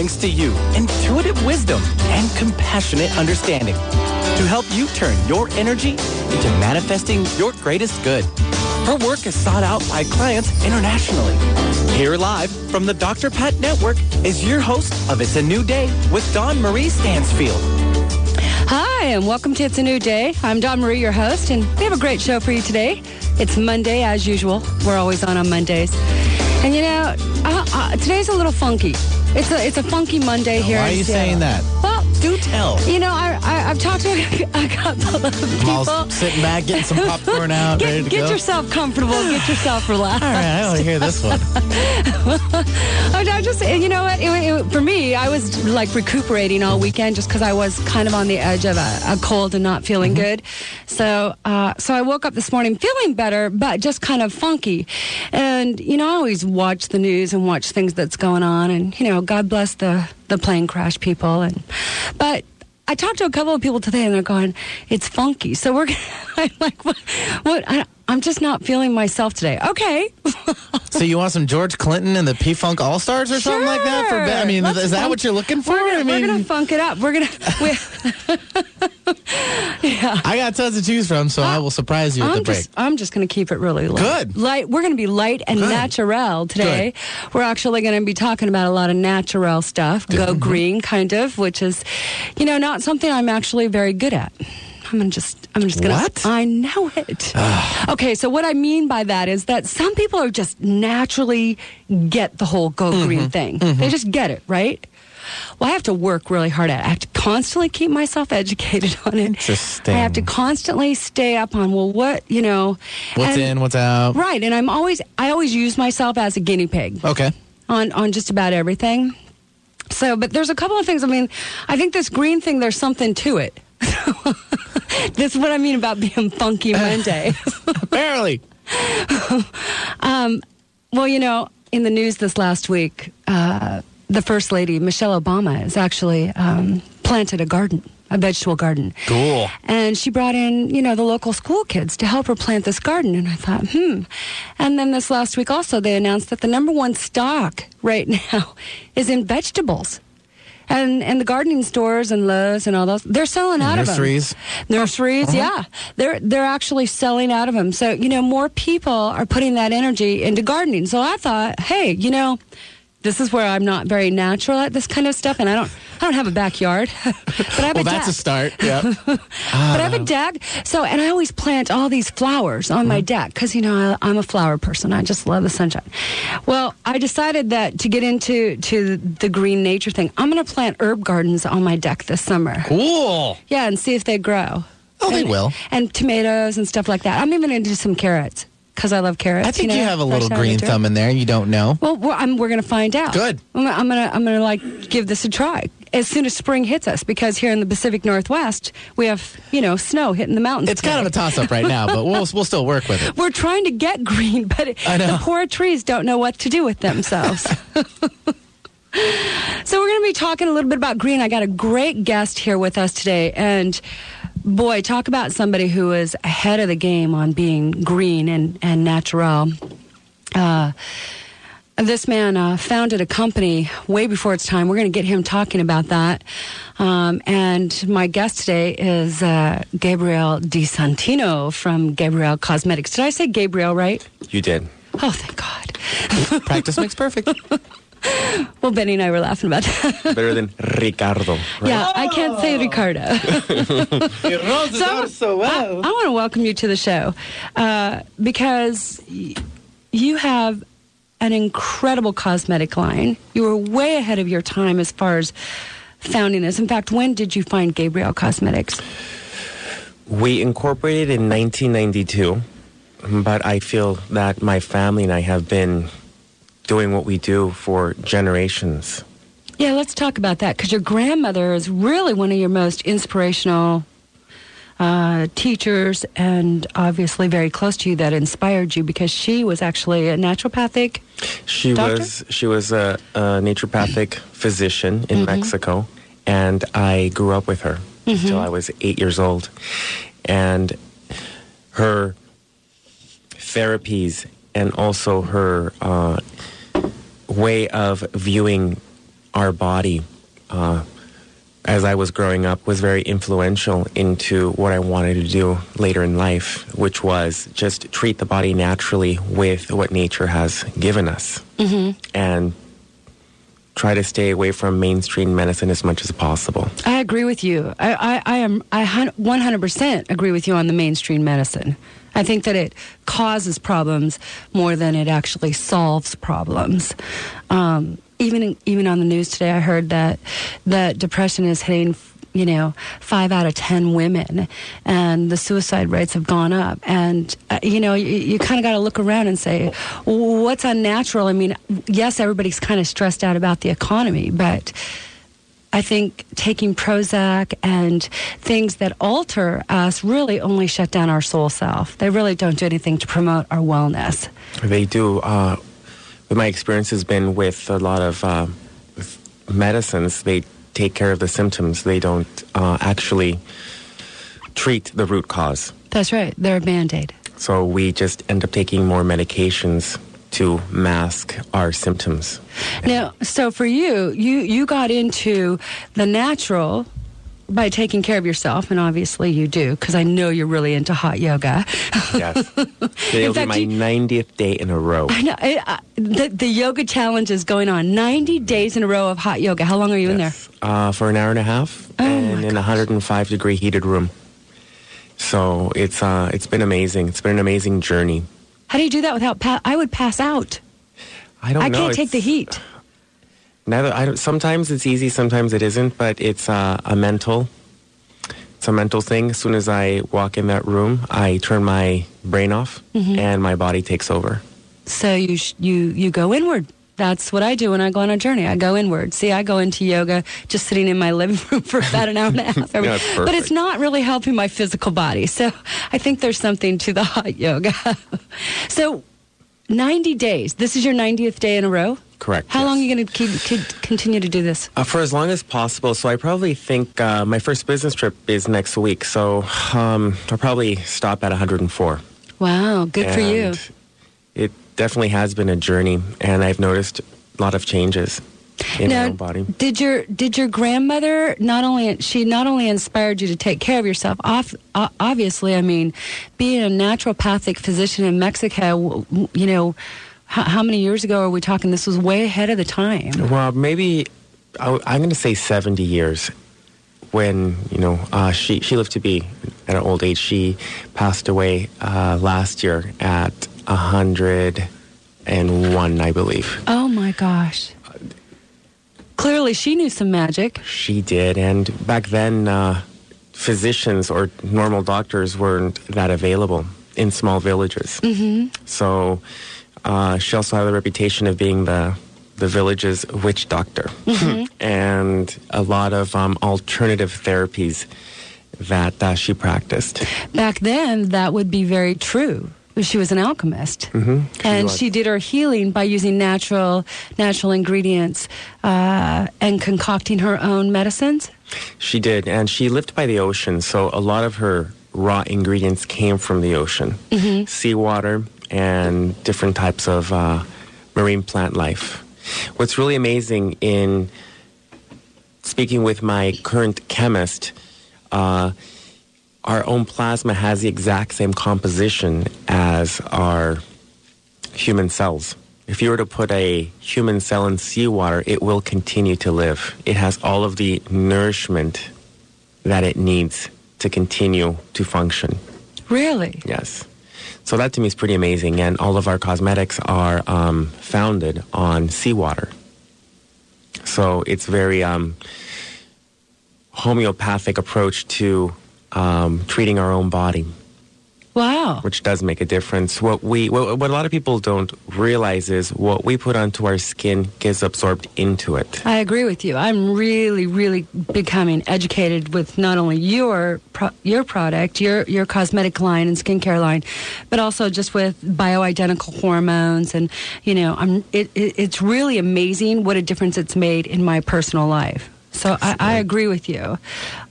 brings to you intuitive wisdom and compassionate understanding to help you turn your energy into manifesting your greatest good. Her work is sought out by clients internationally. Here live from the Dr. Pat Network is your host of It's a New Day with Dawn Marie Stansfield. Hi, and welcome to It's a New Day. I'm Dawn Marie, your host, and we have a great show for you today. It's Monday, as usual. We're always on on Mondays. And you know, uh, uh, today's a little funky. It's a it's a funky Monday here. Why are you Seattle. saying that? Do tell. you know, I, I I've talked to a couple of I'm all people. sitting back, getting some popcorn out, ready Get, get yourself comfortable. Get yourself relaxed. All right, I want to hear this one. I I just, you know what? It, it, for me, I was like recuperating all weekend just because I was kind of on the edge of a, a cold and not feeling Mm-hmm. good. So, uh, so I woke up this morning feeling better, but just kind of funky. And you know, I always watch the news and watch things that's going on, and you know, God bless the the plane crash people. And but I talked to a couple of people today, and they're going, "It's funky." So we're I'm like, what? what? I, I'm just not feeling myself today. Okay. So you want some George Clinton and the P Funk All Stars or something like that? For Sure. I mean, Let's is that funk- what you're looking for? We're gonna, I mean, we're gonna funk it up. We're gonna. We, yeah. I got tons to choose from, so I will surprise you at the I'm break. just, I'm just going to keep it really light. Good. Light. We're going to be light and Good. natural today. We're actually going to be talking about a lot of natural stuff. Go green, kind of, which is, you know, not something I'm actually very good at. I'm gonna just. I'm just gonna. What? I know it. okay, so what I mean by that is that some people are just naturally get the whole go Mm-hmm. green thing. They just get it, right? Well, I have to work really hard at it. I have to constantly keep myself educated on it. Interesting. I have to constantly stay up on well, what you know, what's and- in, what's out? right? And I'm always, I always use myself as a guinea pig Okay. on on just about everything. So, but there's a couple of things. I mean, I think this green thing, there's something to it. this is what I mean about being funky Monday. Barely. well, you know, in the news this last week, uh, the First Lady, Michelle Obama, has actually um, planted a garden, a vegetable garden. Cool. And she brought in, you know, the local school kids to help her plant this garden. And I thought, hmm. And then this last week also, they announced that the number one stock right now is in vegetables. And, and the gardening stores and Lowe's and all those, they're selling out Nurseries. of them. Nurseries, uh-huh. yeah. They're, they're actually selling out of them. So, you know, more people are putting that energy into gardening. So I thought, hey, you know, this is where I'm not very natural at this kind of stuff, and I don't, I don't have a backyard, but I have Well, a that's a deck. start. Yeah. But I have a deck, so and I always plant all these flowers on my mm-hmm. deck because you know I, I'm a flower person. I just love the sunshine. Well, I decided that to get into to the green nature thing, I'm going to plant herb gardens on my deck this summer. cool. Yeah, and see if they grow. Oh, they will. And tomatoes and stuff like that. I'm even into some carrots because I love carrots. I think know, you have a little green thumb in there. You don't know. Well, we're, I'm, we're going to find out. Good. I'm, gonna- I'm gonna I'm gonna like give this a try as soon as spring hits us because here in the Pacific Northwest we have you know snow hitting the mountains. It's kind of a toss up right now, but we'll we'll still work with it. We're trying to get green, but it, the poor trees don't know what to do with themselves. so we're going to be talking a little bit about green. I got a great guest here with us today, and boy, talk about somebody who is ahead of the game on being green and and natural. Uh, this man uh, founded a company way before its time. We're going to get him talking about that. Um, and my guest today is uh, Gabriel De Santino from Gabriel Cosmetics. Did I say Gabriel right? You did. Oh, thank God. Practice makes perfect. Well, Benny and I were laughing about that. Better than Ricardo. Right? Yeah, I can't say Ricardo. It rolls so I, I want to welcome you to the show uh, because y- you have an incredible cosmetic line. You were way ahead of your time as far as founding this. In fact, when did you find Gabriel Cosmetics? We incorporated in 1992, but I feel that my family and I have been doing what we do for generations. Yeah, let's talk about that because your grandmother is really one of your most inspirational uh, teachers and obviously very close to you that inspired you because she was actually a naturopathic. She Doctor? was she was a, a naturopathic physician in Mexico, and I grew up with her until I was eight years old, and her therapies and also her uh, way of viewing our body, uh, as I was growing up, was very influential into what I wanted to do later in life, which was just treat the body naturally with what nature has given us, and try to stay away from mainstream medicine as much as possible. I agree with you. I, I, I am I 100% agree with you on the mainstream medicine. I think that it causes problems more than it actually solves problems. Um, even even on the news today, I heard that that depression is hitting you know five out of ten women, and the suicide rates have gone up. And uh, you know you, you kind of got to look around and say, what's unnatural? I mean, yes, everybody's kind of stressed out about the economy, but I think taking Prozac and things that alter us really only shut down our soul self. They really don't do anything to promote our wellness. They do. Uh, my experience has been with a lot of uh, medicines. They take care of the symptoms. They don't uh, actually treat the root cause. That's right. They're a band aid. So we just end up taking more medications to mask our symptoms. Now, so for you, you you got into the natural by taking care of yourself, and obviously you do, because I know you're really into hot yoga. Yes. It'll be my you- 90th day in a row. I know I, I, the the yoga challenge is going on. Ninety days in a row of hot yoga. How long are you in there? Uh, for an hour and a half Oh, and in a 105 degree heated room. So it's uh, it's been amazing. It's been an amazing journey. How do you do that without? Pa- I would pass out. I don't I know. can't take the heat. Neither, I don't, sometimes it's easy, sometimes it isn't, but it's uh, a mental. It's a mental thing. As soon as I walk in that room, I turn my brain off, Mm-hmm. and my body takes over. So you sh- you you go inward. That's what I do when I go on a journey. I go inward. See, I go into yoga just sitting in my living room for about an hour and a half. Yeah, but it's not really helping my physical body. So I think there's something to the hot yoga. so 90 days. This is your 90th day in a row? Correct, How long are you going to keep, keep continue to do this? Uh, for as long as possible. So I probably think uh, my first business trip is next week. So um, I'll probably stop at 104. Wow, good for you. It definitely has been a journey, and I've noticed a lot of changes in my Now, own body. did your did your grandmother not only she not only inspired you to take care of yourself? Off, obviously, I mean, being a naturopathic physician in Mexico, you know, how, how many years ago are we talking? This was way ahead of the time. Well, maybe I, am going to say 70 years. When you know uh, she she lived to be at an old age, she passed away uh, last year at 101, I believe. Oh my gosh! Clearly, she knew some magic. She did, and back then, uh, physicians or normal doctors weren't that available in small villages. Mm-hmm. So uh, she also had the reputation of being the the village's witch doctor, and a lot of um, alternative therapies that uh, she practiced. Back then, that would be very true. She was an alchemist, mm-hmm. and was. she did her healing by using natural natural ingredients uh, and concocting her own medicines. She did, and she lived by the ocean, so a lot of her raw ingredients came from the ocean seawater and different types of uh, marine plant life. What's really amazing in speaking with my current chemist, uh, our own plasma has the exact same composition as our human cells. If you were to put a human cell in seawater, it will continue to live. It has all of the nourishment that it needs to continue to function. Really? Yes. So that to me is pretty amazing. And all of our cosmetics are um, founded on seawater. So it's very um, homeopathic approach to um, treating our own body, Wow. which does make a difference. What we, what, what a lot of people don't realize is what we put onto our skin gets absorbed into it. I agree with you. I'm really, really becoming educated with not only your pro- your product, your your cosmetic line and skincare line, but also just with bioidentical hormones. And you know, I'm it, it, it's really amazing what a difference it's made in my personal life. So I, I agree with you.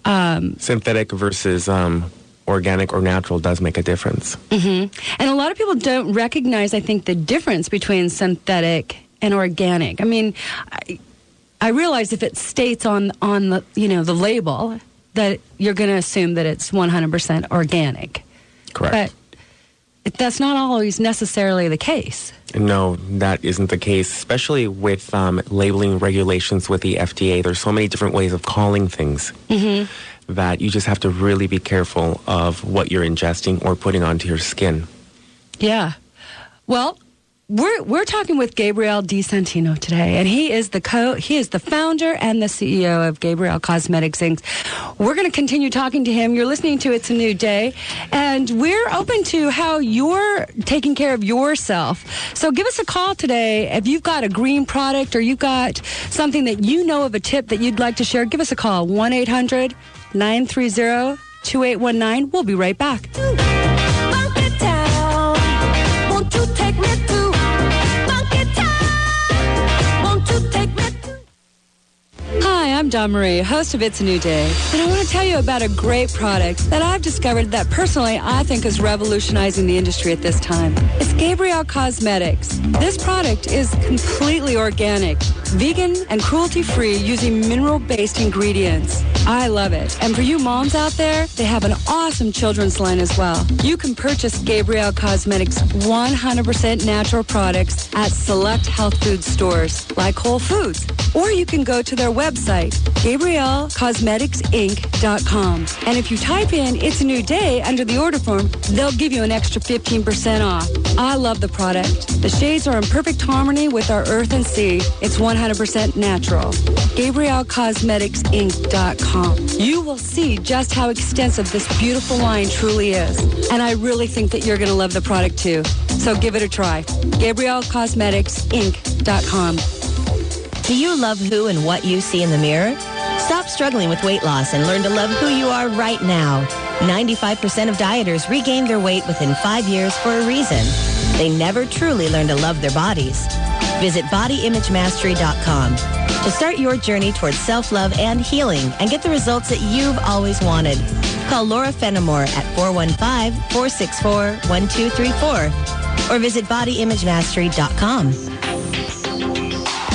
Um, Synthetic versus um, organic or natural does make a difference. and a lot of people don't recognize, I think, the difference between synthetic and organic. I mean, I, I realize if it states on on the you know the label that you're going to assume that it's 100% organic. Correct. But that's not always necessarily the case. No, that isn't the case, especially with um, labeling regulations with the FDA. There's so many different ways of calling things that you just have to really be careful of what you're ingesting or putting onto your skin. Yeah. Well, we're we're talking with Gabriel DeSantino today, and he is the co he is the founder and the CEO of Gabriel Cosmetics Inc. We're going to continue talking to him. You're listening to It's a New Day, and we're open to how you're taking care of yourself. So give us a call today if you've got a green product or you've got something that you know of a tip that you'd like to share. Give us a call 1 800 930 2819. We'll be right back. I'm Dawn Marie, host of It's a New Day, and I want to tell you about a great product that I've discovered that personally I think is revolutionizing the industry at this time. It's Gabriel Cosmetics. This product is completely organic, vegan, and cruelty-free using mineral-based ingredients. I love it. And for you moms out there, they have an awesome children's line as well. You can purchase Gabriel Cosmetics 100% natural products at select health food stores like Whole Foods. Or you can go to their website, GabrielCosmeticsInc.com. And if you type in It's a New Day under the order form, they'll give you an extra 15% off. I love the product. The shades are in perfect harmony with our earth and sea. It's 100% natural. GabrielCosmeticsInc.com. You will see just how extensive this beautiful line truly is. And I really think that you're going to love the product too. So give it a try. GabrielCosmeticsInc.com. Do you love who and what you see in the mirror? Stop struggling with weight loss and learn to love who you are right now. 95% of dieters regain their weight within five years for a reason. They never truly learn to love their bodies. Visit bodyimagemastery.com to start your journey towards self-love and healing and get the results that you've always wanted. Call Laura Fenimore at 415-464-1234 or visit bodyimagemastery.com.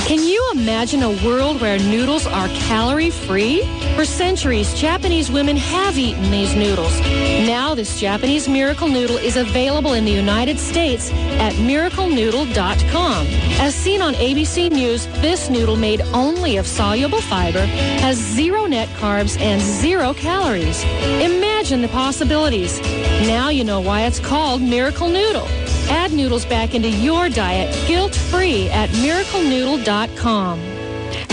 Can you imagine a world where noodles are calorie free? For centuries, Japanese women have eaten these noodles. Now, this Japanese miracle noodle is available in the United States at miraclenoodle.com. As seen on ABC News, this noodle made only of soluble fiber has zero net carbs and zero calories. Imagine the possibilities. Now you know why it's called Miracle Noodle. Add noodles back into your diet guilt-free at miraclenoodle.com.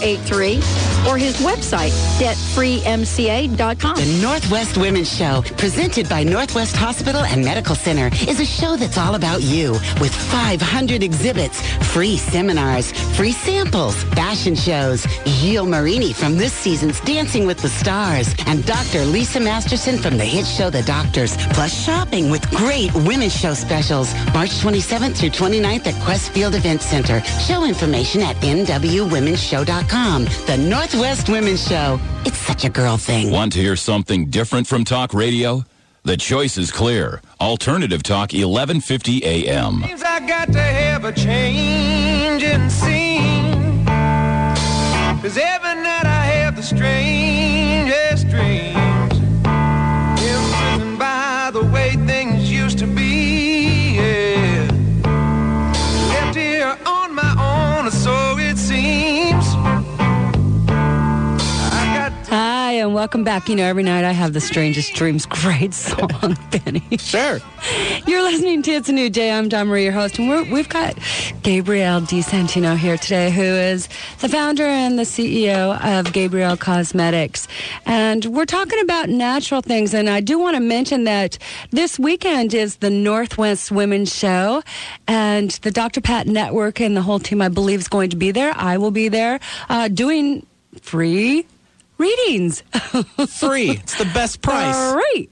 888-252-3083, or his website, debtfreemca.com. The Northwest Women's Show, presented by Northwest Hospital and Medical Center, is a show that's all about you with 500 exhibits, free seminars, free samples, fashion shows, Gilles Marini from this season's Dancing with the Stars, and Dr. Lisa Masterson from the hit show The Doctors, plus shopping with great women's show specials, March 27th through 29th at Qwest Field Event Center. Show information at nwwomenshow.com. The Northwest Women's Show. It's such a girl thing. Want to hear something different from talk radio? The choice is clear. Alternative Talk 1150 AM. Means I got to have a change in scene. Cause every night I have the strangest dreams. And welcome back. You know, every night I have the strangest dreams. Great song, Benny. Sure. You're listening to It's a New Day. I'm Dawn Marie, your host, and we're, we've got Gabriel De Santino here today, who is the founder and the CEO of Gabriel Cosmetics. And we're talking about natural things. And I do want to mention that this weekend is the Northwest Women's Show, and the Dr. Pat Network and the whole team, I believe, is going to be there. I will be there uh, doing free readings. Free. It's the best price. Free.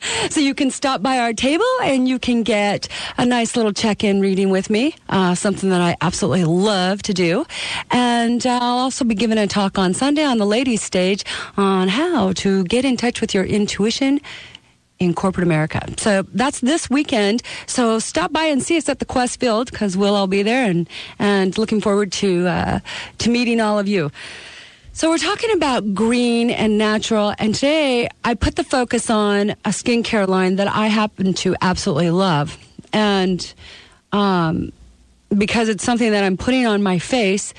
so you can stop by our table and you can get a nice little check-in reading with me, uh, something that I absolutely love to do. And I'll also be giving a talk on Sunday on the ladies' stage on how to get in touch with your intuition in corporate America. So that's this weekend. So stop by and see us at the Qwest Field because we'll all be there and, and looking forward to, uh, to meeting all of you. So we're talking about green and natural, and today I put the focus on a skincare line that I happen to absolutely love, and um, because it's something that I'm putting on my face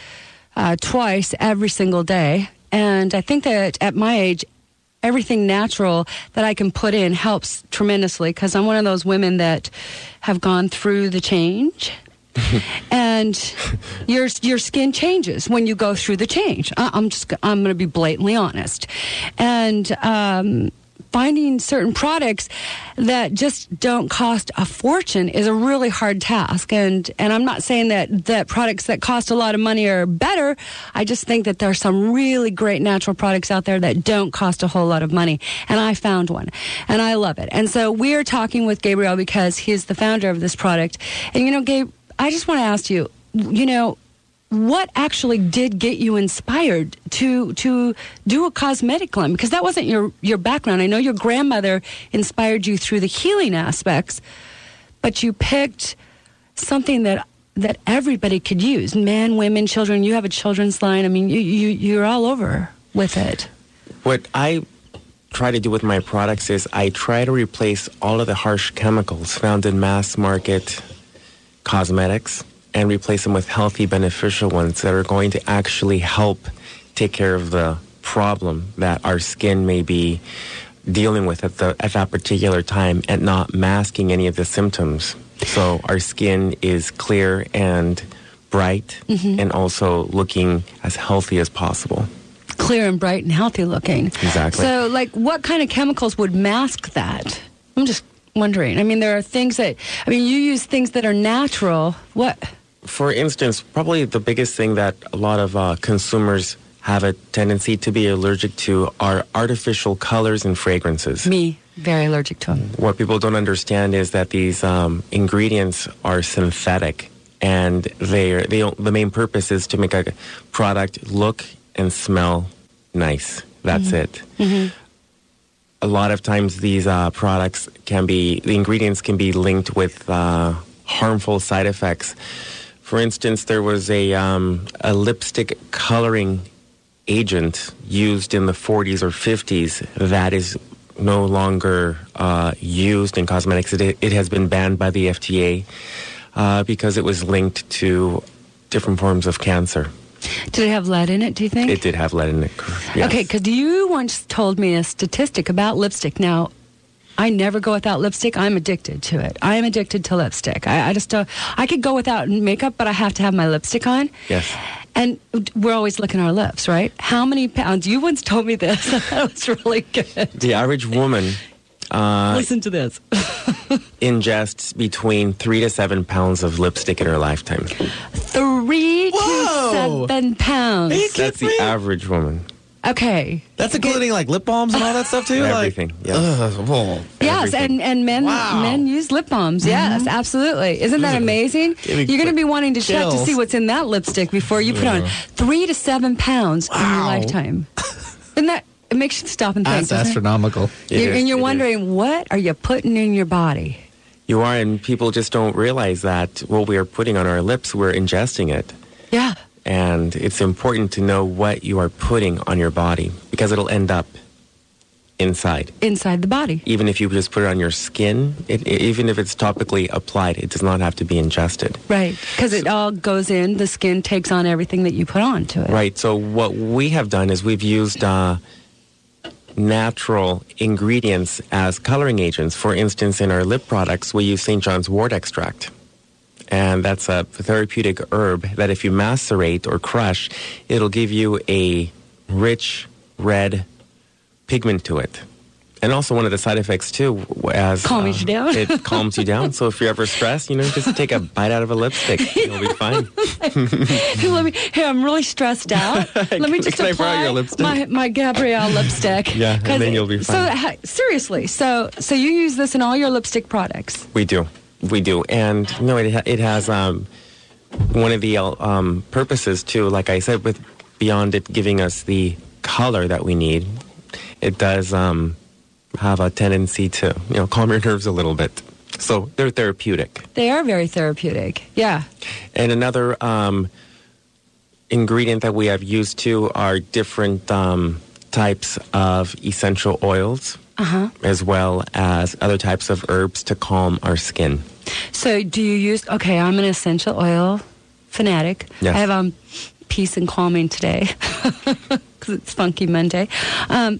uh, twice every single day, and I think that at my age, everything natural that I can put in helps tremendously because I'm one of those women that have gone through the change and your your skin changes when you go through the change. I, I'm just I'm going to be blatantly honest, and um, finding certain products that just don't cost a fortune is a really hard task. And and I'm not saying that that products that cost a lot of money are better. I just think that there are some really great natural products out there that don't cost a whole lot of money. And I found one, and I love it. And so we are talking with Gabriel because he's the founder of this product. And you know, Gabe. I just want to ask you, you know, what actually did get you inspired to to do a cosmetic line? Because that wasn't your your background. I know your grandmother inspired you through the healing aspects, but you picked something that that everybody could use. Men, women, children. You have a children's line. I mean, you you you're all over with it. What I try to do with my products is I try to replace all of the harsh chemicals found in mass market cosmetics and replace them with healthy, beneficial ones that are going to actually help take care of the problem that our skin may be dealing with at, the, at that particular time and not masking any of the symptoms. So our skin is clear and bright mm-hmm. and also looking as healthy as possible. Clear and bright and healthy looking. Exactly. So, like, what kind of chemicals would mask that? I'm just wondering. I mean, there are things that, I mean, you use things that are natural. What? For instance, probably the biggest thing that a lot of uh, consumers have a tendency to be allergic to are artificial colors and fragrances. Me, very allergic to them. What people don't understand is that these um, ingredients are synthetic, and they're, they the main purpose is to make a product look and smell nice. That's it. A lot of times, these uh, products can be the ingredients can be linked with uh, harmful side effects. For instance, there was a um, a lipstick coloring agent used in the 40s or 50s that is no longer uh, used in cosmetics. It, it has been banned by the FDA uh, because it was linked to different forms of cancer. Did it have lead in it, do you think? It did have lead in it. yes. Okay, because you once told me a statistic about lipstick. Now, I never go without lipstick. I'm addicted to it. I am addicted to lipstick. I, I just don't. I could go without makeup, but I have to have my lipstick on. Yes. And we're always licking our lips, right? How many pounds? You once told me this. that was really good. The average woman uh, Listen to this. ingests between three to seven pounds of lipstick in her lifetime. Three Whoa. to seven pounds. That's the average woman. Okay. That's including like lip balms and all that stuff too. Everything. Like, yes. ugh, well, Yes, Everything. and, and men Wow. men use lip balms. Yes, absolutely. Isn't that amazing? Give me You're going to be wanting to check to chills. see what's in that lipstick before you put on three to seven pounds in your Wow. lifetime. Isn't that? It makes you stop and think. that's doesn't it? astronomical. It You're, is, and you're it is. wondering what are you putting in your body? You are, and people just don't realize that what we are putting on our lips, we're ingesting it. Yeah. And it's important to know what you are putting on your body because it'll end up inside. Inside the body. Even if you just put it on your skin, it, it- even if it's topically applied, it does not have to be ingested. Right. Because it all goes in, the skin takes on everything that you put onto it. Right. So what we have done is we've used uh, natural ingredients as coloring agents. For instance, in our lip products, we use St. John's wort extract. And that's a therapeutic herb that if you macerate or crush, it'll give you a rich red pigment to it. And also one of the side effects too, as uh, you down. it calms you down. So if you're ever stressed, you know, just take a bite out of a lipstick. You'll be fine. Let me. Hey, I'm really stressed out. Let me just Can apply my my Gabriel lipstick. Yeah, and then you'll be So fine. ha- seriously, so so you use this in all your lipstick products? We do, we do, and no, it ha- it has um, one of the um, purposes too. Like I said, with beyond it giving us the color that we need, it does um, have a tendency to you know calm your nerves a little bit. So they're therapeutic. They are very therapeutic. Yeah. And another um, ingredient that we have used too are different um, types of essential oils, Uh huh. as well as other types of herbs to calm our skin. So do you use? Okay, I'm an essential oil fanatic. Yes. I have um peace and calming today because it's Funky Monday. Um,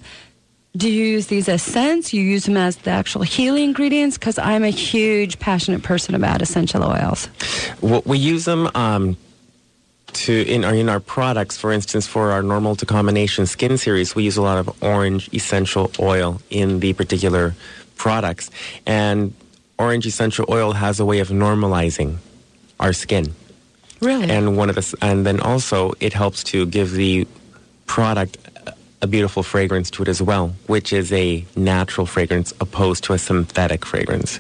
do you use these as scents? You use them as the actual healing ingredients? Because I'm a huge passionate person about essential oils. Well, we use them um, to in our in our products. For instance, for our normal to combination skin series, we use a lot of orange essential oil in the particular products, and orange essential oil has a way of normalizing our skin. Really? And one of the and then also it helps to give the product a- beautiful fragrance to it as well, which is a natural fragrance opposed to a synthetic fragrance.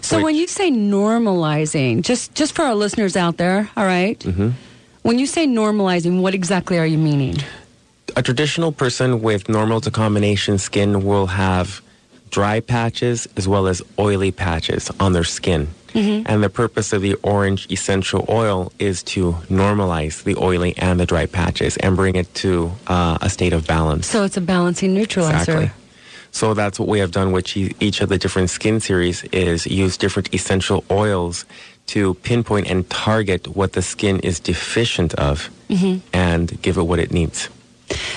So which- when you say normalizing, just just for our listeners out there, all right? Mhm. When you say normalizing, what exactly are you meaning? a traditional person with normal to combination skin will have dry patches as well as oily patches on their skin. Mhm. And the purpose of the orange essential oil is to normalize the oily and the dry patches and bring it to uh, a state of balance. So it's a balancing neutralizer. Exactly. So that's what we have done with each of the different skin series is use different essential oils to pinpoint and target what the skin is deficient of Mhm. and give it what it needs.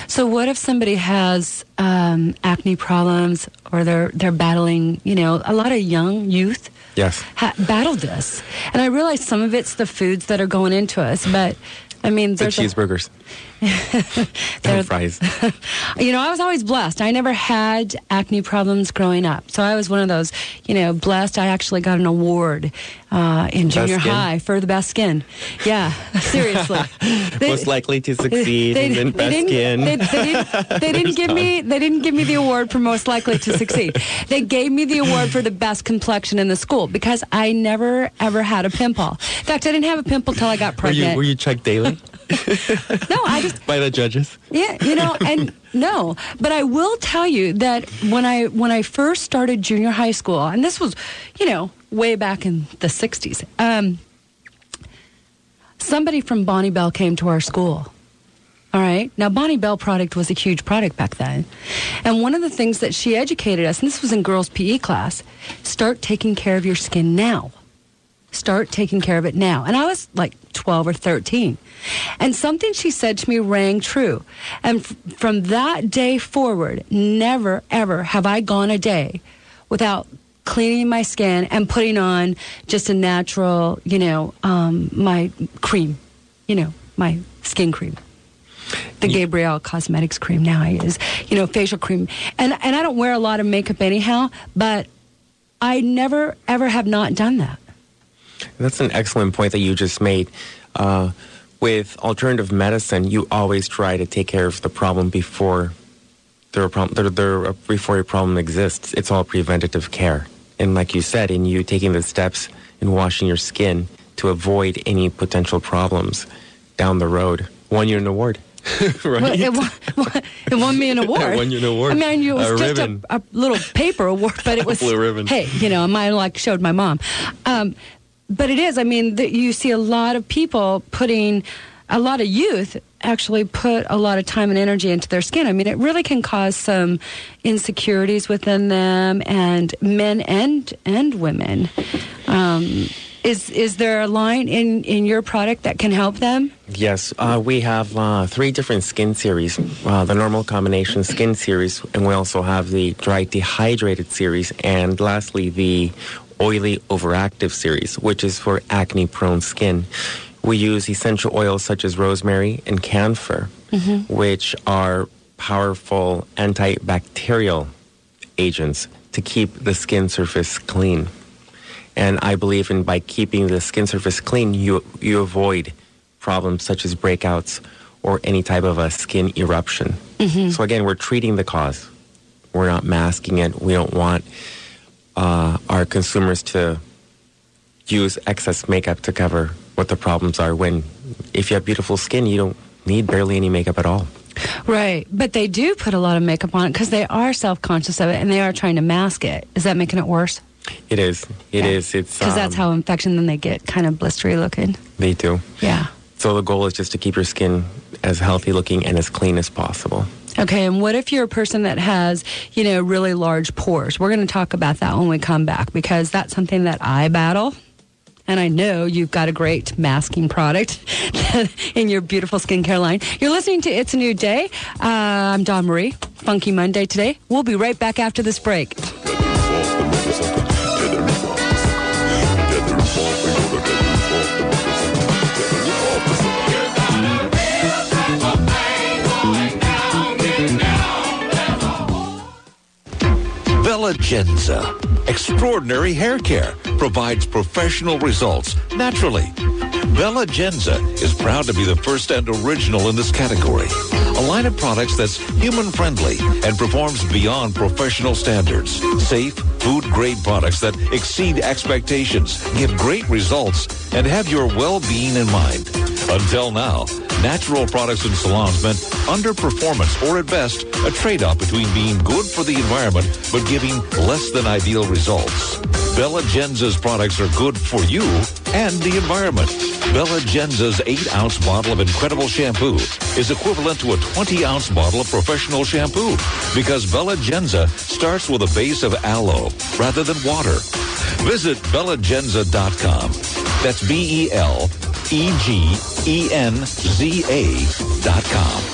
So what if somebody has um, acne problems or they're they're battling, you know, a lot of young youth Yes. ha- battle this, and I realize some of it's the foods that are going into us, but I mean, The cheeseburgers. Fries. you know, I was always blessed. I never had acne problems growing up. So I was one of those, you know, blessed. I actually got an award uh, in Best junior skin? high for the best skin. Yeah, seriously. They- Most likely to succeed they, they best didn't, skin. They, they didn't, they didn't give me. They didn't give me the award for most likely to succeed. They gave me the award for the best complexion in the school because I never ever had a pimple. In fact, I didn't have a pimple till I got were you pregnant. were you checked daily no, I just by the judges? yeah, you know, and no, but I will tell you that when I when I first started junior high school, and this was, you know, way back in the '60s, um, somebody from Bonne Bell came to our school. All right. Now, Bonne Bell product was a huge product back then. And one of the things that she educated us, and this was in girls' PE class, start taking care of your skin now. Start taking care of it now. And I was like 12 or 13. And something she said to me rang true. And f- from that day forward, never, ever have I gone a day without cleaning my skin and putting on just a natural, you know, um, my cream, you know, my skin cream. The Gabriel Cosmetics cream now I use, you know, facial cream. And, and I don't wear a lot of makeup anyhow, but I never, ever have not done that. That's an excellent point that you just made. Uh, with alternative medicine, you always try to take care of the problem before there a problem. There, there, before a problem exists. It's all preventative care. And like you said, in you taking the steps in washing your skin to avoid any potential problems down the road, won you an award. right? Well, it, won, it won me an award. won you an award. I mean, it was A just a, a little paper award, but it was Blue ribbon. Hey, you know, mine like showed my mom. Um, but it is. I mean, the, you see a lot of people putting, a lot of youth actually put a lot of time and energy into their skin. I mean, it really can cause some insecurities within them, and men and and women. Um, Is is there a line in in your product that can help them? Yes, uh, we have uh, three different skin series. Uh, the normal combination skin series, and we also have the dry dehydrated series, and lastly the oily overactive series, which is for acne prone skin. We use essential oils such as rosemary and camphor, mm-hmm. which are powerful antibacterial agents to keep the skin surface clean. And I believe in by keeping the skin surface clean, you you avoid problems such as breakouts or any type of a skin eruption. Mm-hmm. So again, we're treating the cause. We're not masking it. We don't want uh, our consumers to use excess makeup to cover what the problems are. When if you have beautiful skin, you don't need barely any makeup at all. Right, but they do put a lot of makeup on it because they are self conscious of it and they are trying to mask it. Is that making it worse? It is. It is. It's Because that's um, how infection then they get kind of blistery looking. they do. Yeah. So the goal is just to keep your skin as healthy looking and as clean as possible. Okay, and what if you're a person that has, you know, really large pores? We're going to talk about that when we come back because that's something that I battle. And I know you've got a great masking product in your beautiful skincare line. You're listening to It's a New Day. Uh, I'm Dawn Marie. Funky Monday today. We'll be right back after this break. Bella Extraordinary hair care provides professional results naturally. Belegenza is proud to be the first and original in this category. A line of products that's human friendly and performs beyond professional standards. Safe, food grade products that exceed expectations, give great results, and have your well being in mind. Until now, natural products in salons meant underperformance or at best a trade-off between being good for the environment but giving less than ideal results. Belegenza's products are good for you and the environment. Belegenza's 8-ounce bottle of incredible shampoo is equivalent to a 20-ounce bottle of professional shampoo because Bella Genza starts with a base of aloe rather than water. Visit belegenza.com. That's E B-E-L-E-G-E-N-Z-A dot com.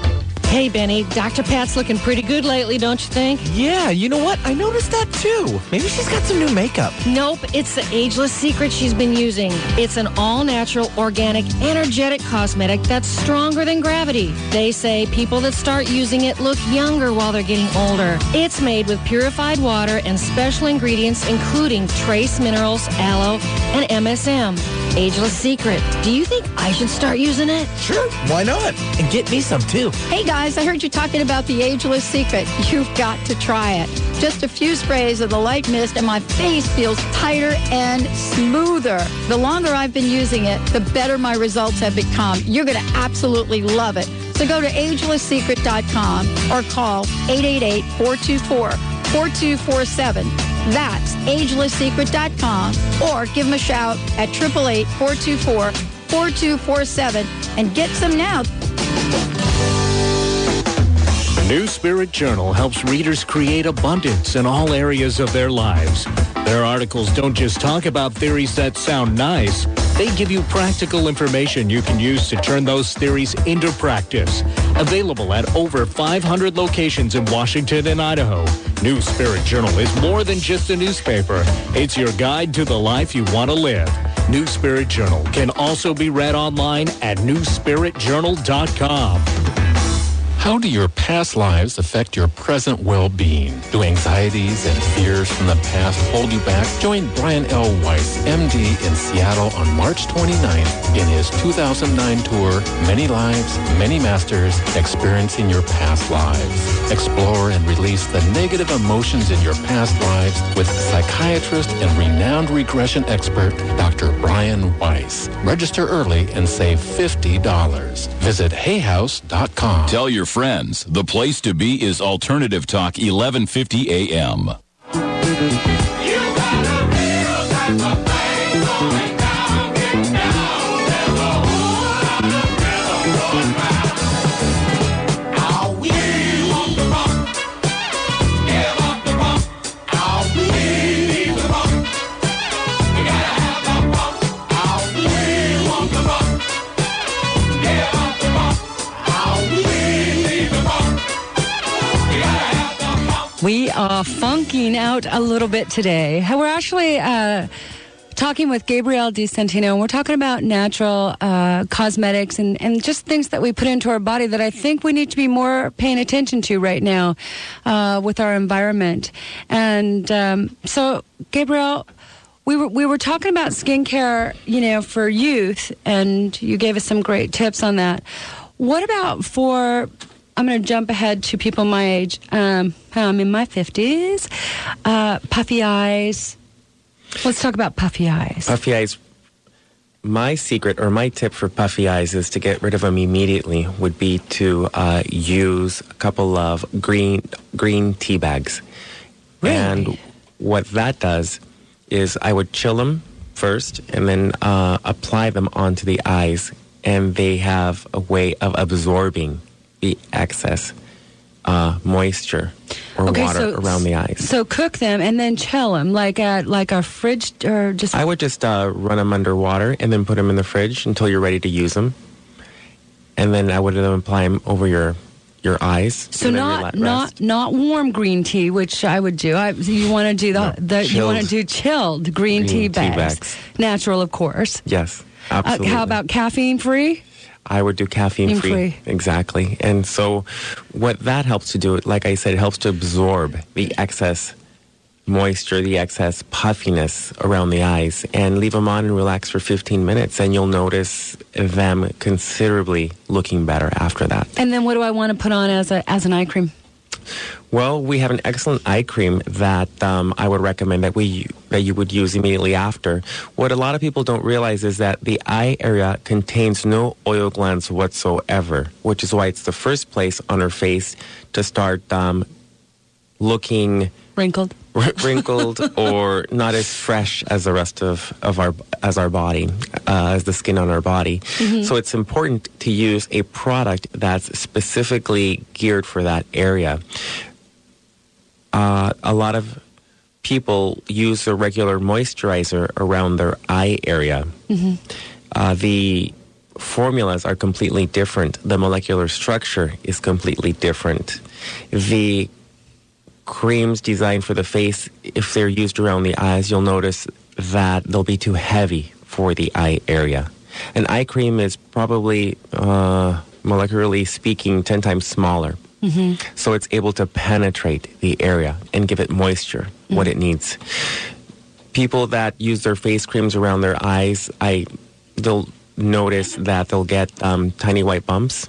Hey, Benny, Dr. Pat's looking pretty good lately, don't you think? Yeah, you know what? I noticed that too. Maybe she's got some new makeup. Nope, it's the ageless secret she's been using. It's an all natural, organic, energetic cosmetic that's stronger than gravity. They say people that start using it look younger while they're getting older. It's made with purified water and special ingredients, including trace minerals, aloe, and MSM. Ageless secret. Do you think I should start using it? Sure, why not? And get me some too. Hey guys, I heard you talking about the ageless secret. You've got to try it. Just a few sprays of the light mist and my face feels tighter and smoother. The longer I've been using it, the better my results have become. You're going to absolutely love it. So go to agelesssecret.com or call 888-424-4247. That's agelesssecret.com or give them a shout at 888-424-4247 and get some now. The New Spirit Journal helps readers create abundance in all areas of their lives. Their articles don't just talk about theories that sound nice. They give you practical information you can use to turn those theories into practice. Available at over 500 locations in Washington and Idaho. New Spirit Journal is more than just a newspaper. It's your guide to the life you want to live. New Spirit Journal can also be read online at newspiritjournal.com. How do your past lives affect your present well-being? Do anxieties and fears from the past hold you back? Join Brian L. Weiss, MD, in Seattle on March 29th in his 2009 tour, Many Lives, Many Masters, Experiencing Your Past Lives. Explore and release the negative emotions in your past lives with psychiatrist and renowned regression expert, Dr. Brian Weiss. Register early and save $50. Visit hayhouse.com. Tell your friends the place to be is Alternative Talk 1150 AM. Funking out a little bit today. We're actually uh, talking with Gabriel De Santino, and we're talking about natural uh, cosmetics and, and just things that we put into our body that I think we need to be more paying attention to right now uh, with our environment. And um, so, Gabrielle, we were we were talking about skincare, you know, for youth, and you gave us some great tips on that. What about for? I'm going to jump ahead to people my age. Um, I'm in my 50s. Uh, puffy eyes. Let's talk about puffy eyes. Puffy eyes. My secret or my tip for puffy eyes is to get rid of them immediately. Would be to uh, use a couple of green green tea bags, and what that does is I would chill them first and then uh, apply them onto the eyes, and they have a way of absorbing the excess uh, moisture or Okay, water so- around the eyes. So cook them and then chill them, like at like a fridge or just. I would just uh, run them under water and then put them in the fridge until you're ready to use them, and then I would then apply them over your your eyes. So not not not warm green tea, which I would do. I, you want to do the, the you want to do chilled green, green tea, tea bags. bags. natural, of course. yes, Uh, absolutely. how about caffeine free? I would do caffeine free. Exactly. And so what that helps to do, like I said, it helps to absorb the excess moisture, the excess puffiness around the eyes and leave them on and relax for 15 minutes and you'll notice them considerably looking better after that. And then what do I want to put on as a as an eye cream? Well, we have an excellent eye cream that um, I would recommend that we that you would use immediately after. What a lot of people don't realize is that the eye area contains no oil glands whatsoever, which is why it's the first place on her face to start um, looking wrinkled, wrinkled, or not as fresh as the rest of, of our as our body, uh, as the skin on our body. Mhm. So it's important to use a product that's specifically geared for that area. Uh, a lot of people use a regular moisturizer around their eye area. Mm-hmm. Uh, the formulas are completely different. The molecular structure is completely different. The creams designed for the face, if they're used around the eyes, you'll notice that they'll be too heavy for the eye area. An eye cream is probably, uh, molecularly speaking, 10 times smaller. Mm-hmm. So it's able to penetrate the area and give it moisture, what it needs. People that use their face creams around their eyes, I they'll notice that they'll get um, tiny white bumps,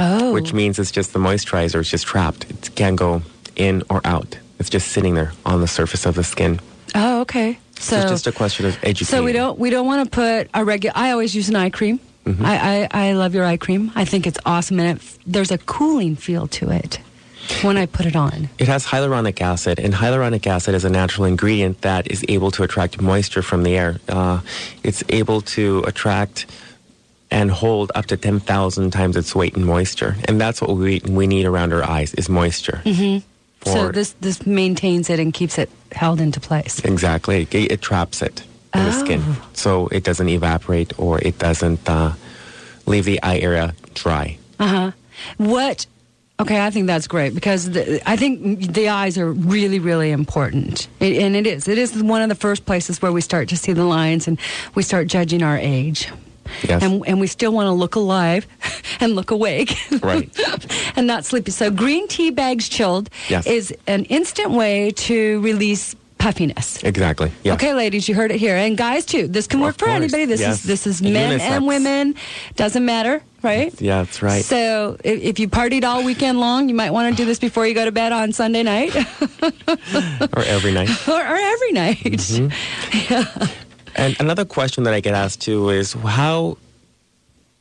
Oh. which means it's just the moisturizer is just trapped. It can't go in or out. It's just sitting there on the surface of the skin. Oh, okay. So, So it's just a question of education. so we don't we don't want to put a regular. I always use an eye cream. Mhm. I, I I love your eye cream. I think it's awesome, and it, there's a cooling feel to it when I put it on. It has hyaluronic acid, and hyaluronic acid is a natural ingredient that is able to attract moisture from the air. Uh, it's able to attract and hold up to 10,000 times its weight in moisture. And that's what we, we need around our eyes is moisture. Mm-hmm. So this this maintains it and keeps it held into place. Exactly. It, it traps it in the skin. So it doesn't evaporate or it doesn't uh, leave the eye area dry. Uh huh. What? Okay, I think that's great because the, I think the eyes are really, really important, it, and it is. It is one of the first places where we start to see the lines and we start judging our age. Yes. and and we still want to look alive and look awake, Right. and not sleepy. So green tea bags chilled Yes. is an instant way to release puffiness. Exactly. Yeah. Okay, ladies, you heard it here, and guys too. This can work for course, anybody. This yes. is this is men and women. Doesn't matter, right? Yeah, that's right. So if, if you partied all weekend long, you might want to do this before you go to bed on Sunday night or every night. or, or every night. Mm-hmm. And another question that I get asked too is how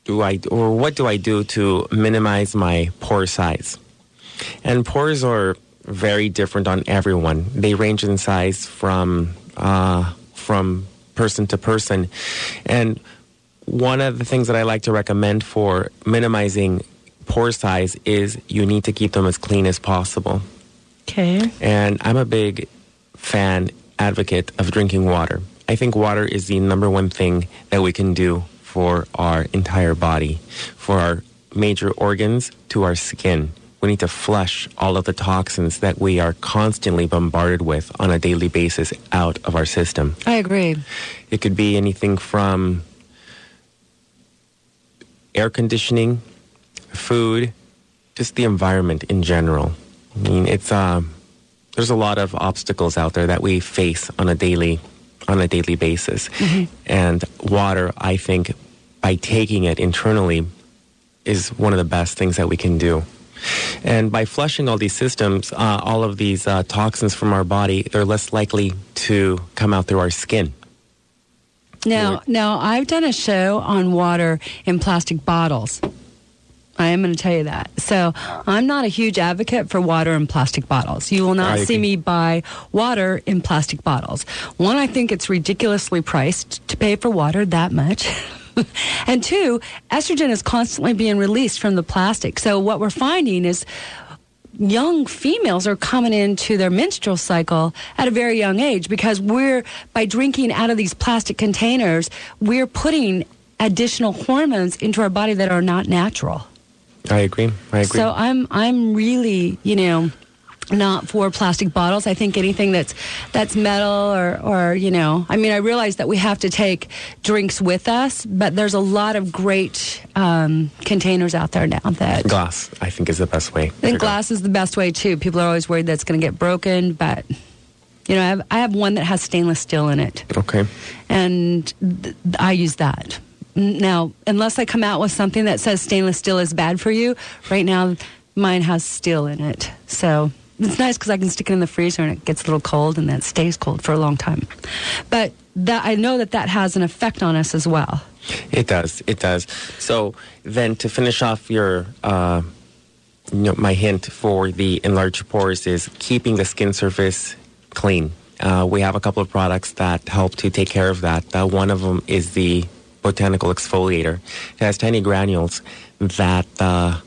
do I or what do I do to minimize my pore size? And pores are very different on everyone. They range in size from uh, from person to person. And one of the things that I like to recommend for minimizing pore size is you need to keep them as clean as possible. Okay. And I'm a big fan, advocate of drinking water. I think water is the number one thing that we can do for our entire body, for our major organs to our skin. We need to flush all of the toxins that we are constantly bombarded with on a daily basis out of our system. I agree. It could be anything from air conditioning, food, just the environment in general. I mean, it's um, there's a lot of obstacles out there that we face on a daily on a daily basis, and water, I think, by taking it internally, is one of the best things that we can do. And by flushing all these systems, uh, all of these uh, toxins from our body, they're less likely to come out through our skin. Now, now I've done a show on water in plastic bottles. I am going to tell you that. So I'm not a huge advocate for water in plastic bottles. You will not I see agree. me buy water in plastic bottles. One, I think it's ridiculously priced to pay for water that much. and two, estrogen is constantly being released from the plastic. So what we're finding is young females are coming into their menstrual cycle at a very young age because we're by drinking out of these plastic containers we're putting additional hormones into our body that are not natural I agree. I agree. so i'm i'm really you know not for plastic bottles i think anything that's that's metal or or you know i mean i realize that we have to take drinks with us but there's a lot of great um, containers out there now that glass, I think, is the best way. I think glass is the best way too. People are always worried that it's going to get broken, but you know, I have, I have one that has stainless steel in it, Okay. and th- I use that. Now, unless I come out with something that says stainless steel is bad for you, right now mine has steel in it, so it's nice because I can stick it in the freezer and it gets a little cold, and that stays cold for a long time. But that I know that that has an effect on us as well. It does. It does. So then, to finish off your, uh, you know, my hint for the enlarged pores is keeping the skin surface clean. Uh, we have a couple of products that help to take care of that. Uh, one of them is the botanical exfoliator. It has tiny granules that uh,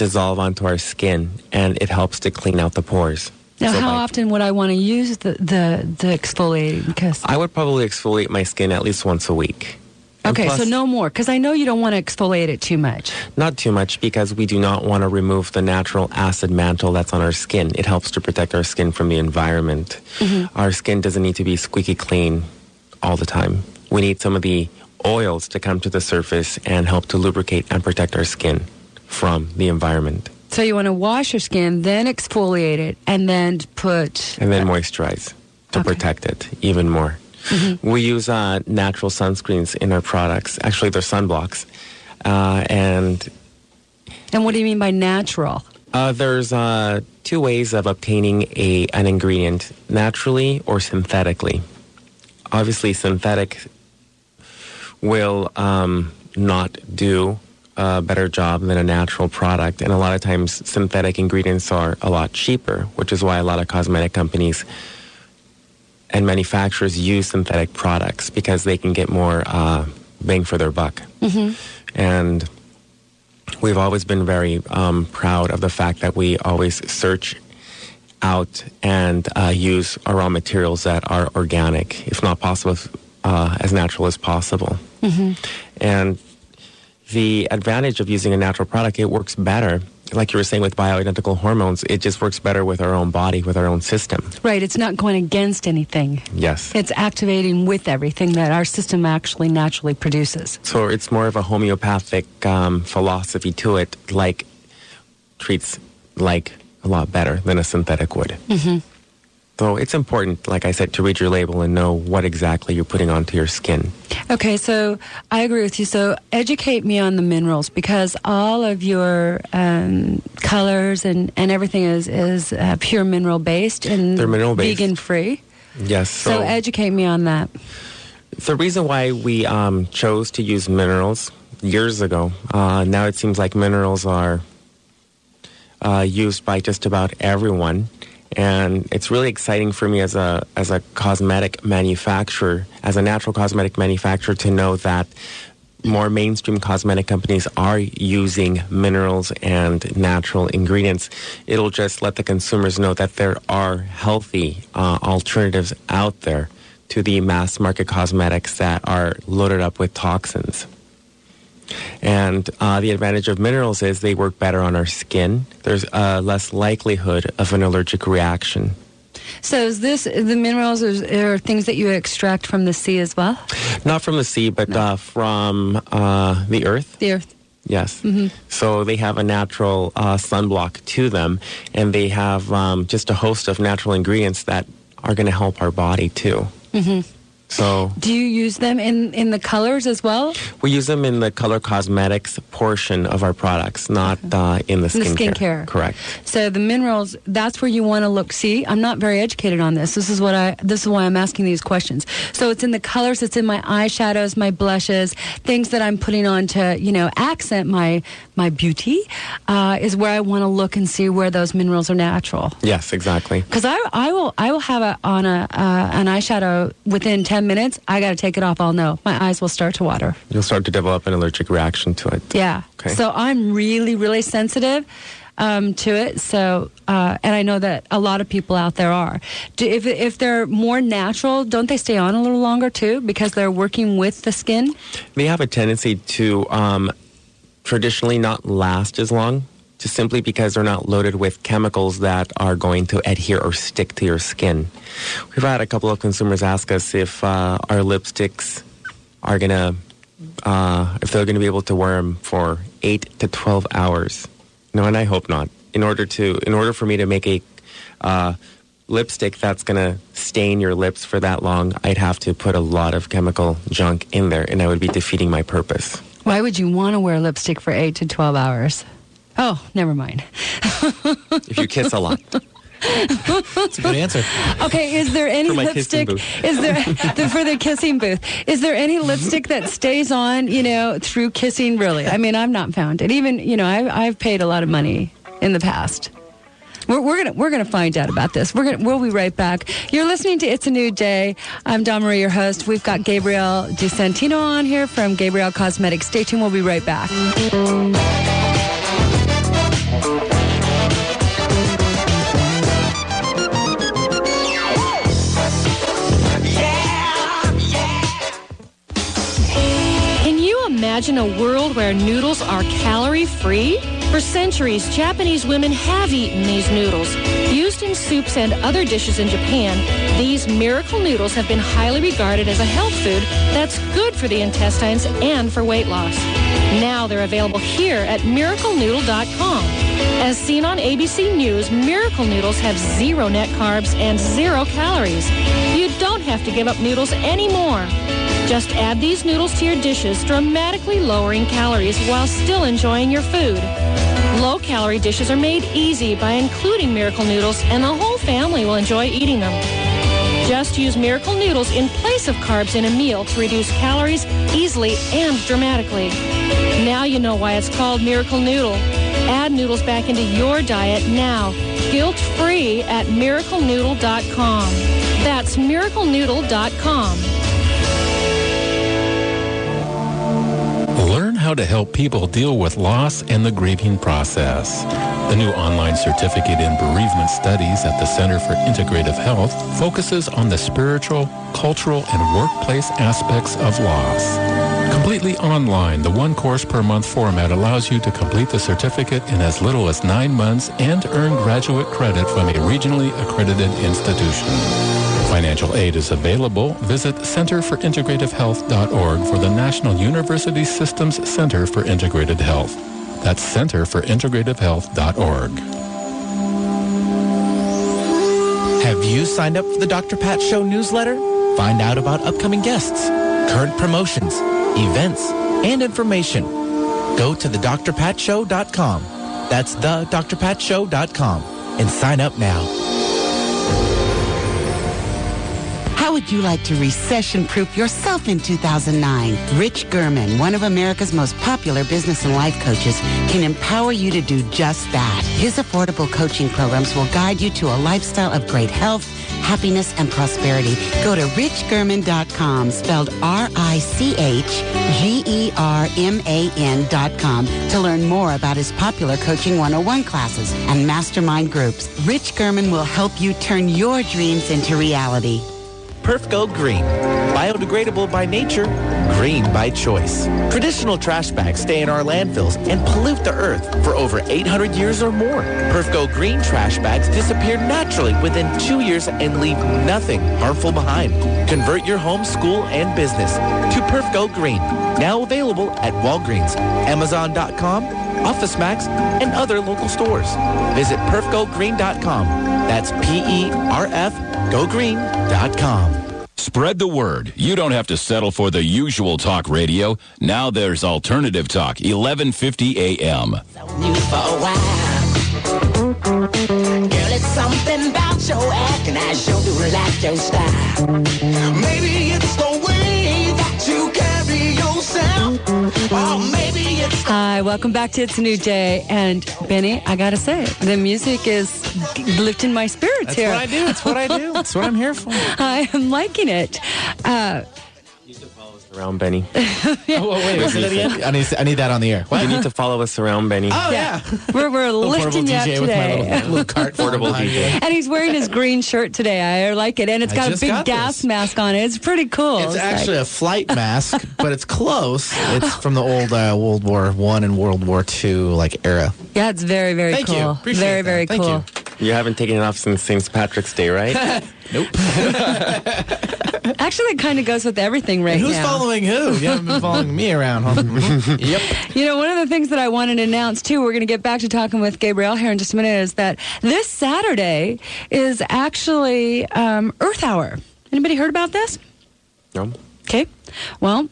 dissolve onto our skin, and it helps to clean out the pores. Now, So how often would I want to use the the, the exfoliating? Because I would probably exfoliate my skin at least once a week. And Okay, so no more, because I know you don't want to exfoliate it too much. Not too much because we do not want to remove the natural acid mantle that's on our skin. It helps to protect our skin from the environment. Mm-hmm. Our skin doesn't need to be squeaky clean all the time. We need some of the oils to come to the surface and help to lubricate and protect our skin from the environment. So you want to wash your skin, then exfoliate it, and then put. And then moisturize to protect it even more. We use uh, natural sunscreens in our products. Actually, they're sunblocks. Uh, and And what do you mean by natural? Uh, there's uh, two ways of obtaining a an ingredient: naturally or synthetically. Obviously, synthetic will um, not do a better job than a natural product, and a lot of times synthetic ingredients are a lot cheaper, which is why a lot of cosmetic companies and manufacturers use synthetic products because they can get more uh, bang for their buck. Mm-hmm. And we've always been very um, proud of the fact that we always search out and uh, use our raw materials that are organic, if not possible, uh, as natural as possible. Mm-hmm. And the advantage of using a natural product, it works better like you were saying with bioidentical hormones, it just works better with our own body, with our own system. Right. It's not going against anything. Yes. It's activating with everything that our system actually naturally produces. So it's more of a homeopathic um, philosophy to it, like treats like a lot better than a synthetic would. hmm So it's important, like I said, to read your label and know what exactly you're putting onto your skin. Okay, so I agree with you. So educate me on the minerals because all of your um, colors and, and everything is is uh, pure mineral based and They're mineral-based. vegan free. Yes. So, So, educate me on that. the reason why we um, chose to use minerals years ago, uh, now it seems like minerals are uh, used by just about everyone. And it's really exciting for me as a as a cosmetic manufacturer, as a natural cosmetic manufacturer, to know that more mainstream cosmetic companies are using minerals and natural ingredients. It'll just let the consumers know that there are healthy uh, alternatives out there to the mass market cosmetics that are loaded up with toxins. And uh, the advantage of minerals is they work better on our skin. There's uh, less likelihood of an allergic reaction. So is this the minerals are, are things that you extract from the sea as well? Not from the sea, but uh, from uh, the earth. The earth. Yes. hmm So they have a natural uh, sunblock to them, and they have um, just a host of natural ingredients that are going to help our body too. hmm So Do you use them in, in the colors as well? we use them in the color cosmetics portion of our products, not uh, in the In the skincare. skincare. Correct. So the minerals, that's where you want to look. See, I'm not very educated on this. This is what I. This is why I'm asking these questions. So it's in the colors. It's in my eyeshadows, my blushes, things that I'm putting on to, you know, accent my my beauty. Uh, is where I want to look and see where those minerals are natural. Yes, exactly. Because I, I will I will have a, on a uh, an eyeshadow within ten minutes. I got to take it off. I'll know my eyes will start to water. You'll start to develop an allergic reaction to it. Yeah. Okay. So I'm really, really sensitive um, to it. So, uh, and I know that a lot of people out there are. Do, if if they're more natural, don't they stay on a little longer too because they're working with the skin? They have a tendency to um, traditionally not last as long, just simply because they're not loaded with chemicals that are going to adhere or stick to your skin. We've had a couple of consumers ask us if uh, our lipsticks are going to, uh, if they're going to be able to wear them for eight to 12 hours. No, and I hope not. In order to, in order for me to make a uh, lipstick that's going to stain your lips for that long, I'd have to put a lot of chemical junk in there, and I would be defeating my purpose. Why would you want to wear lipstick for eight to twelve hours? Oh, never mind. If you kiss a lot, That's a good answer. Okay, is there any For my lipstick? booth. Is there the, for the kissing booth? Is there any lipstick that stays on, you know, through kissing? Really? I mean, I've not found it. Even you know, I've I've paid a lot of money in the past. We're, we're gonna we're gonna find out about this. We're gonna we'll be right back. You're listening to It's a New Day. I'm Dawn Marie, your host. We've got Gabriel De Santino on here from Gabriel Cosmetics. Stay tuned. We'll be right back. Can you imagine a world where noodles are calorie free? For centuries, Japanese women have eaten these noodles. Used in soups and other dishes in Japan, these miracle noodles have been highly regarded as a health food that's good for the intestines and for weight loss. Now they're available here at miraclenoodle.com. As seen on ABC News, Miracle Noodles have zero net carbs and zero calories. You don't have to give up noodles anymore. Just add these noodles to your dishes, dramatically lowering calories while still enjoying your food. Low-calorie dishes are made easy by including Miracle Noodles, and the whole family will enjoy eating them. Just use Miracle Noodles in place of carbs in a meal to reduce calories easily and dramatically. Now you know why it's called Miracle Noodle. Add noodles back into your diet now, guilt-free at miraclenoodle.com. That's miraclenoodle.com. Learn how to help people deal with loss and the grieving process. The new online certificate in bereavement studies at the Center for Integrative Health focuses on the spiritual, cultural, and workplace aspects of loss. Complete Completely online, the one course per month format allows you to complete the certificate in as little as nine months and earn graduate credit from a regionally accredited institution. Financial aid is available. Visit centerforintegrativehealth.org for the National University Systems Center for Integrative Health. That's centerforintegrativehealth.org. Have you signed up for the Dr. Pat Show newsletter? Find out about upcoming guests, current promotions, events, and information. Go to thedrpatshow.com. That's thedrpatshow.com and sign up now. How would you like to recession-proof yourself in 2009? Rich German, one of America's most popular business and life coaches, can empower you to do just that. His affordable coaching programs will guide you to a lifestyle of great health, happiness, and prosperity. Go to richgerman.com, spelled R-I-C-H-G-E-R-M-A-N dot com to learn more about his popular Coaching 101 classes and mastermind groups. Rich German will help you turn your dreams into reality. Perfgo Green. Biodegradable by nature, green by choice. Traditional trash bags stay in our landfills and pollute the earth for over 800 years or more. Perfgo Green trash bags disappear naturally within two years and leave nothing harmful behind. Convert your home, school, and business to Perfgo Green. Now available at Walgreens, Amazon.com, OfficeMax, and other local stores. Visit perfgogreen.com. That's P-E-R-F gogreen.com. Spread the word. You don't have to settle for the usual talk radio. Now there's Alternative Talk, 1150 AM. you for a while. Girl, it's something about your acting. I sure do like your style. Maybe Hi, welcome back to It's a New Day. And Benny, I gotta say, the music is lifting my spirits That's here. what I do. That's what I do. That's what I'm here for. I am liking it. Uh, Around Benny. Oh, wait, say that again? I need, I need that on the air. What? You need to follow us around Benny. Oh, yeah. we're we're lifting you up DJ with my today. little, little cart Portable DJ. and he's wearing his green shirt today. I like it, and it's got a big got gas this. mask on it. It's pretty cool. It's like- actually a flight mask, but it's close. It's from the old uh, World War One and World War Two like era. yeah, it's very very Thank you. Appreciate very that. very Thank cool. You haven't taken it off since St. Patrick's Day, right? Nope. Actually, it kind of goes with everything right And who's now. following who? You haven't been following me around, huh? yep. You know, one of the things that I wanted to announce too, we're going to get back to talking with Gabriel here in just a minute, is that this Saturday is actually um, Earth Hour. Anybody heard about this? No. Okay. Well,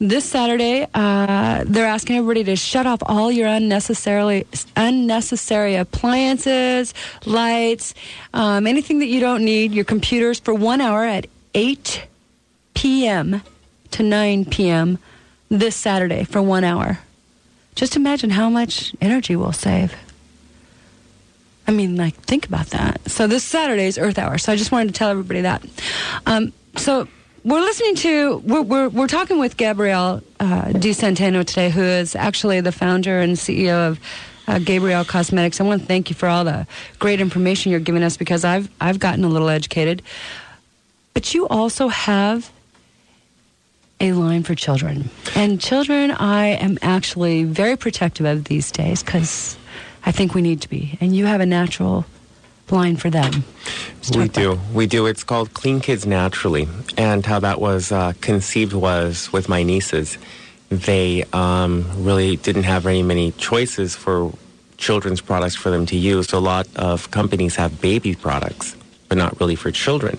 this Saturday, uh, they're asking everybody to shut off all your unnecessarily unnecessary appliances, lights, um, anything that you don't need, your computers for one hour at 8 p.m. to 9 p.m. this Saturday for one hour. Just imagine how much energy we'll save. I mean, like, think about that. So this Saturday is Earth Hour. So I just wanted to tell everybody that. Um, so we're listening to, we're, we're, we're talking with Gabriel uh, De Santino today, who is actually the founder and CEO of uh, Gabriel Cosmetics. I want to thank you for all the great information you're giving us because I've, I've gotten a little educated. But you also have a line for children. And children, I am actually very protective of these days because I think we need to be. And you have a natural line for them. We do. We do. It's called Clean Kids Naturally. And how that was uh, conceived was with my nieces. They um, really didn't have very many choices for children's products for them to use. So a lot of companies have baby products, but not really for children.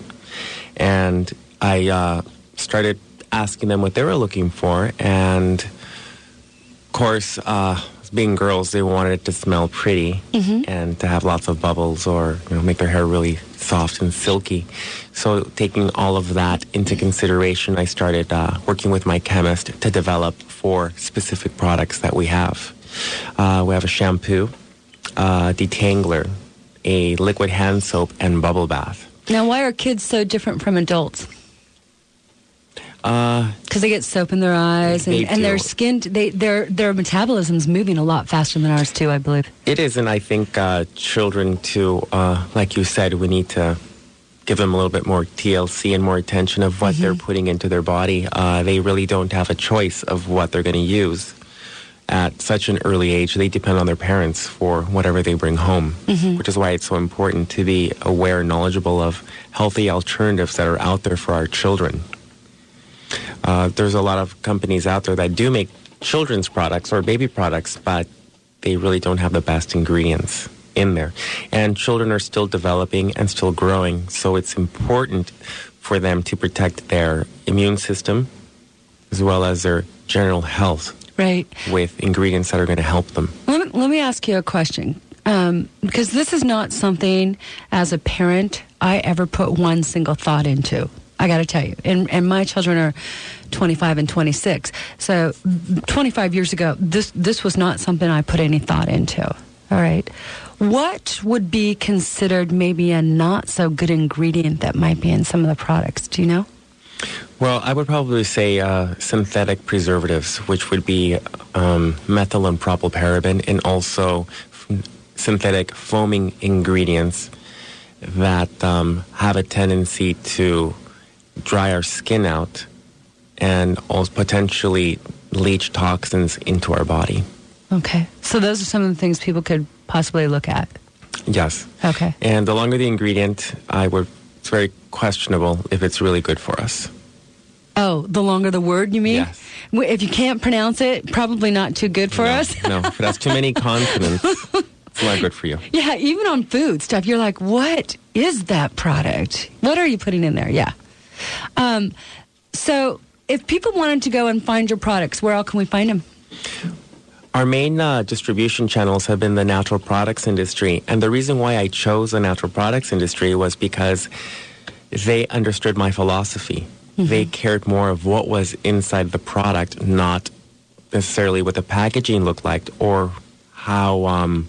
And I uh, started asking them what they were looking for. And of course, uh, being girls, they wanted it to smell pretty and to have lots of bubbles or you know make their hair really soft and silky. So taking all of that into consideration, I started uh, working with my chemist to develop four specific products that we have. Uh, we have a shampoo, uh, detangler, a liquid hand soap, and bubble bath. Now, why are kids so different from adults? Uh, Because they get soap in their eyes and, and their skin, they, their, their metabolism's moving a lot faster than ours, too, I believe. It is, and I think uh, children too, uh, like you said, we need to give them a little bit more TLC and more attention of what they're putting into their body. Uh, they really don't have a choice of what they're going to use. At such an early age, they depend on their parents for whatever they bring home, Mhm. which is why it's so important to be aware and knowledgeable of healthy alternatives that are out there for our children. Uh, there's a lot of companies out there that do make children's products or baby products, but they really don't have the best ingredients in there. And children are still developing and still growing, so it's important for them to protect their immune system as well as their general health Right. with ingredients that are going to help them. Let me, let me ask you a question. Um, because this is not something, as a parent, I ever put one single thought into. I got to tell you. And, and my children are 25 and 26. So 25 years ago, this, this was not something I put any thought into. All right. What would be considered maybe a not so good ingredient that might be in some of the products? Do you know? Well, I would probably say uh, synthetic preservatives, which would be um, methyl and propylparaben, and also f- synthetic foaming ingredients that um, have a tendency to dry our skin out and also potentially leach toxins into our body. Okay. So those are some of the things people could possibly look at. Yes. Okay. And the longer the ingredient, I would. It's very questionable if it's really good for us. Oh, the longer the word, you mean? Yes. If you can't pronounce it, probably not too good for us. No, if it has too many consonants, it's not good for you. Yeah, even on food stuff, you're like, what is that product? What are you putting in there? Yeah. Um, so, if people wanted to go and find your products, where else can we find them? Our main uh, distribution channels have been the natural products industry. And the reason why I chose the natural products industry was because they understood my philosophy. They cared more of what was inside the product, not necessarily what the packaging looked like or how um,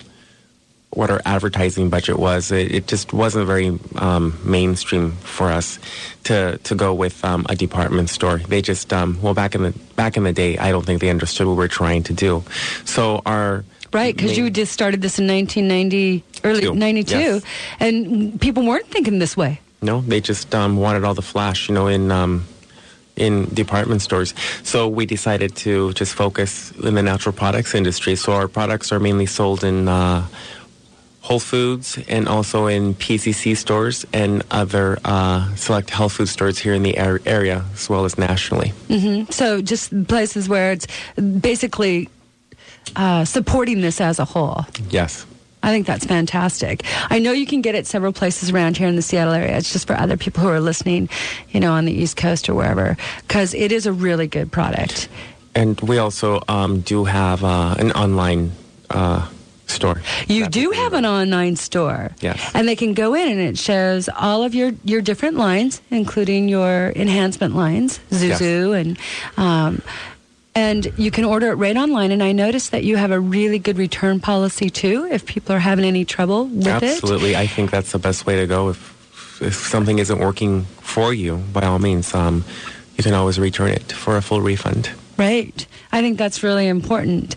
what our advertising budget was. It, it just wasn't very um, mainstream for us to to go with um, a department store. They just um, well back in the back in the day, I don't think they understood what we were trying to do. So our Right, because you just started this in 1990, early Two, 92, yes. and people weren't thinking this way. No, they just um, wanted all the flash, you know, in um, in department stores. So we decided to just focus in the natural products industry. So our products are mainly sold in uh, Whole Foods and also in PCC stores and other uh, select health food stores here in the ar- area as well as nationally. hmm So, just places where it's basically uh, supporting this as a whole. Yes. I think that's fantastic. I know you can get it several places around here in the Seattle area. It's just for other people who are listening, you know, on the East Coast or wherever, because it is a really good product. And we also um, do have uh, an online uh, store. You do have an online store. Yes. And they can go in and it shows all of your, your different lines, including your enhancement lines, Zuzu, and um, and you can order it right online. And I noticed that you have a really good return policy too, if people are having any trouble with it. Absolutely. I think that's the best way to go. If, if something isn't working for you, by all means, um, you can always return it for a full refund. Right. I think that's really important.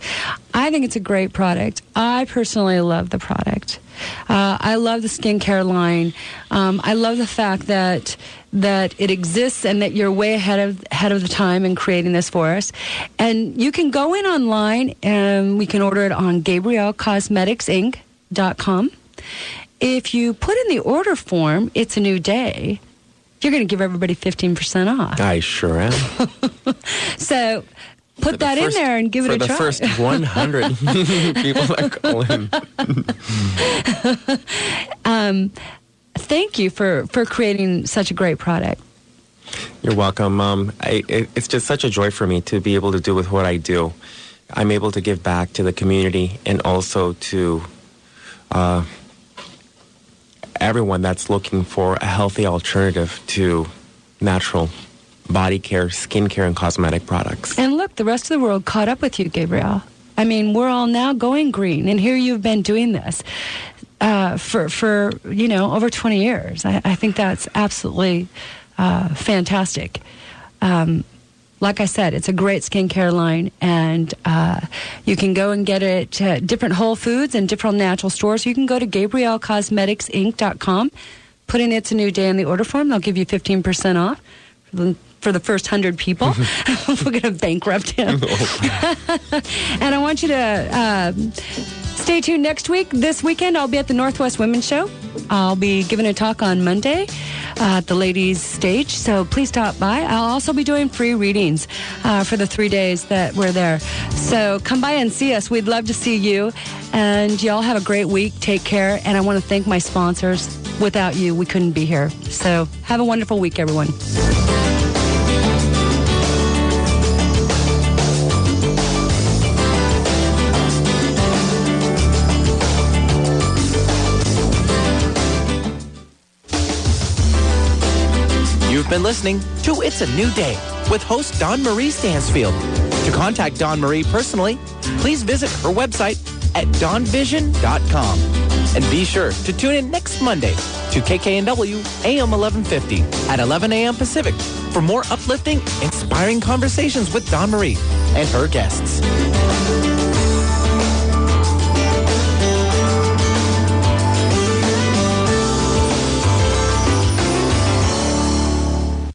I think it's a great product. I personally love the product. Uh, I love the skincare line. Um, I love the fact that that it exists and that you're way ahead of ahead of the time in creating this for us. And you can go in online and we can order it on GabrielCosmeticsInc.com. If you put in the order form, it's a new day. You're going to give everybody 15% off. I sure am. So put that first- in there and give it a try. For the first 100 people that call in. um, thank you for, for creating such a great product. You're welcome. Um, I, it, it's just such a joy for me to be able to do with what I do. I'm able to give back to the community and also to uh, everyone that's looking for a healthy alternative to natural body care, skincare, and cosmetic products. And look, the rest of the world caught up with you, Gabriel. I mean, we're all now going green, and here you've been doing this uh, for for you know over 20 years. I, I think that's absolutely uh, fantastic. Um, like I said, it's a great skincare line, and uh, you can go and get it at different Whole Foods and different natural stores. You can go to GabrielCosmeticsInc.com. put in It's a New Day in the order form. They'll give you 15% off for the, for the first 100 people. We're going to bankrupt him. and I want you to uh, stay tuned next week. This weekend, I'll be at the Northwest Women's Show. I'll be giving a talk on Monday at the ladies' stage, so please stop by. I'll also be doing free readings uh, for the three days that we're there. So come by and see us. We'd love to see you. And y'all have a great week. Take care. And I want to thank my sponsors. Without you, we couldn't be here. So have a wonderful week, everyone. Been listening to It's a New Day with host Dawn Marie Stansfield. To contact Dawn Marie personally, please visit her website at dawnvision.com. And be sure to tune in next Monday to KKNW AM 1150 at 11 a.m. Pacific for more uplifting, inspiring conversations with Dawn Marie and her guests.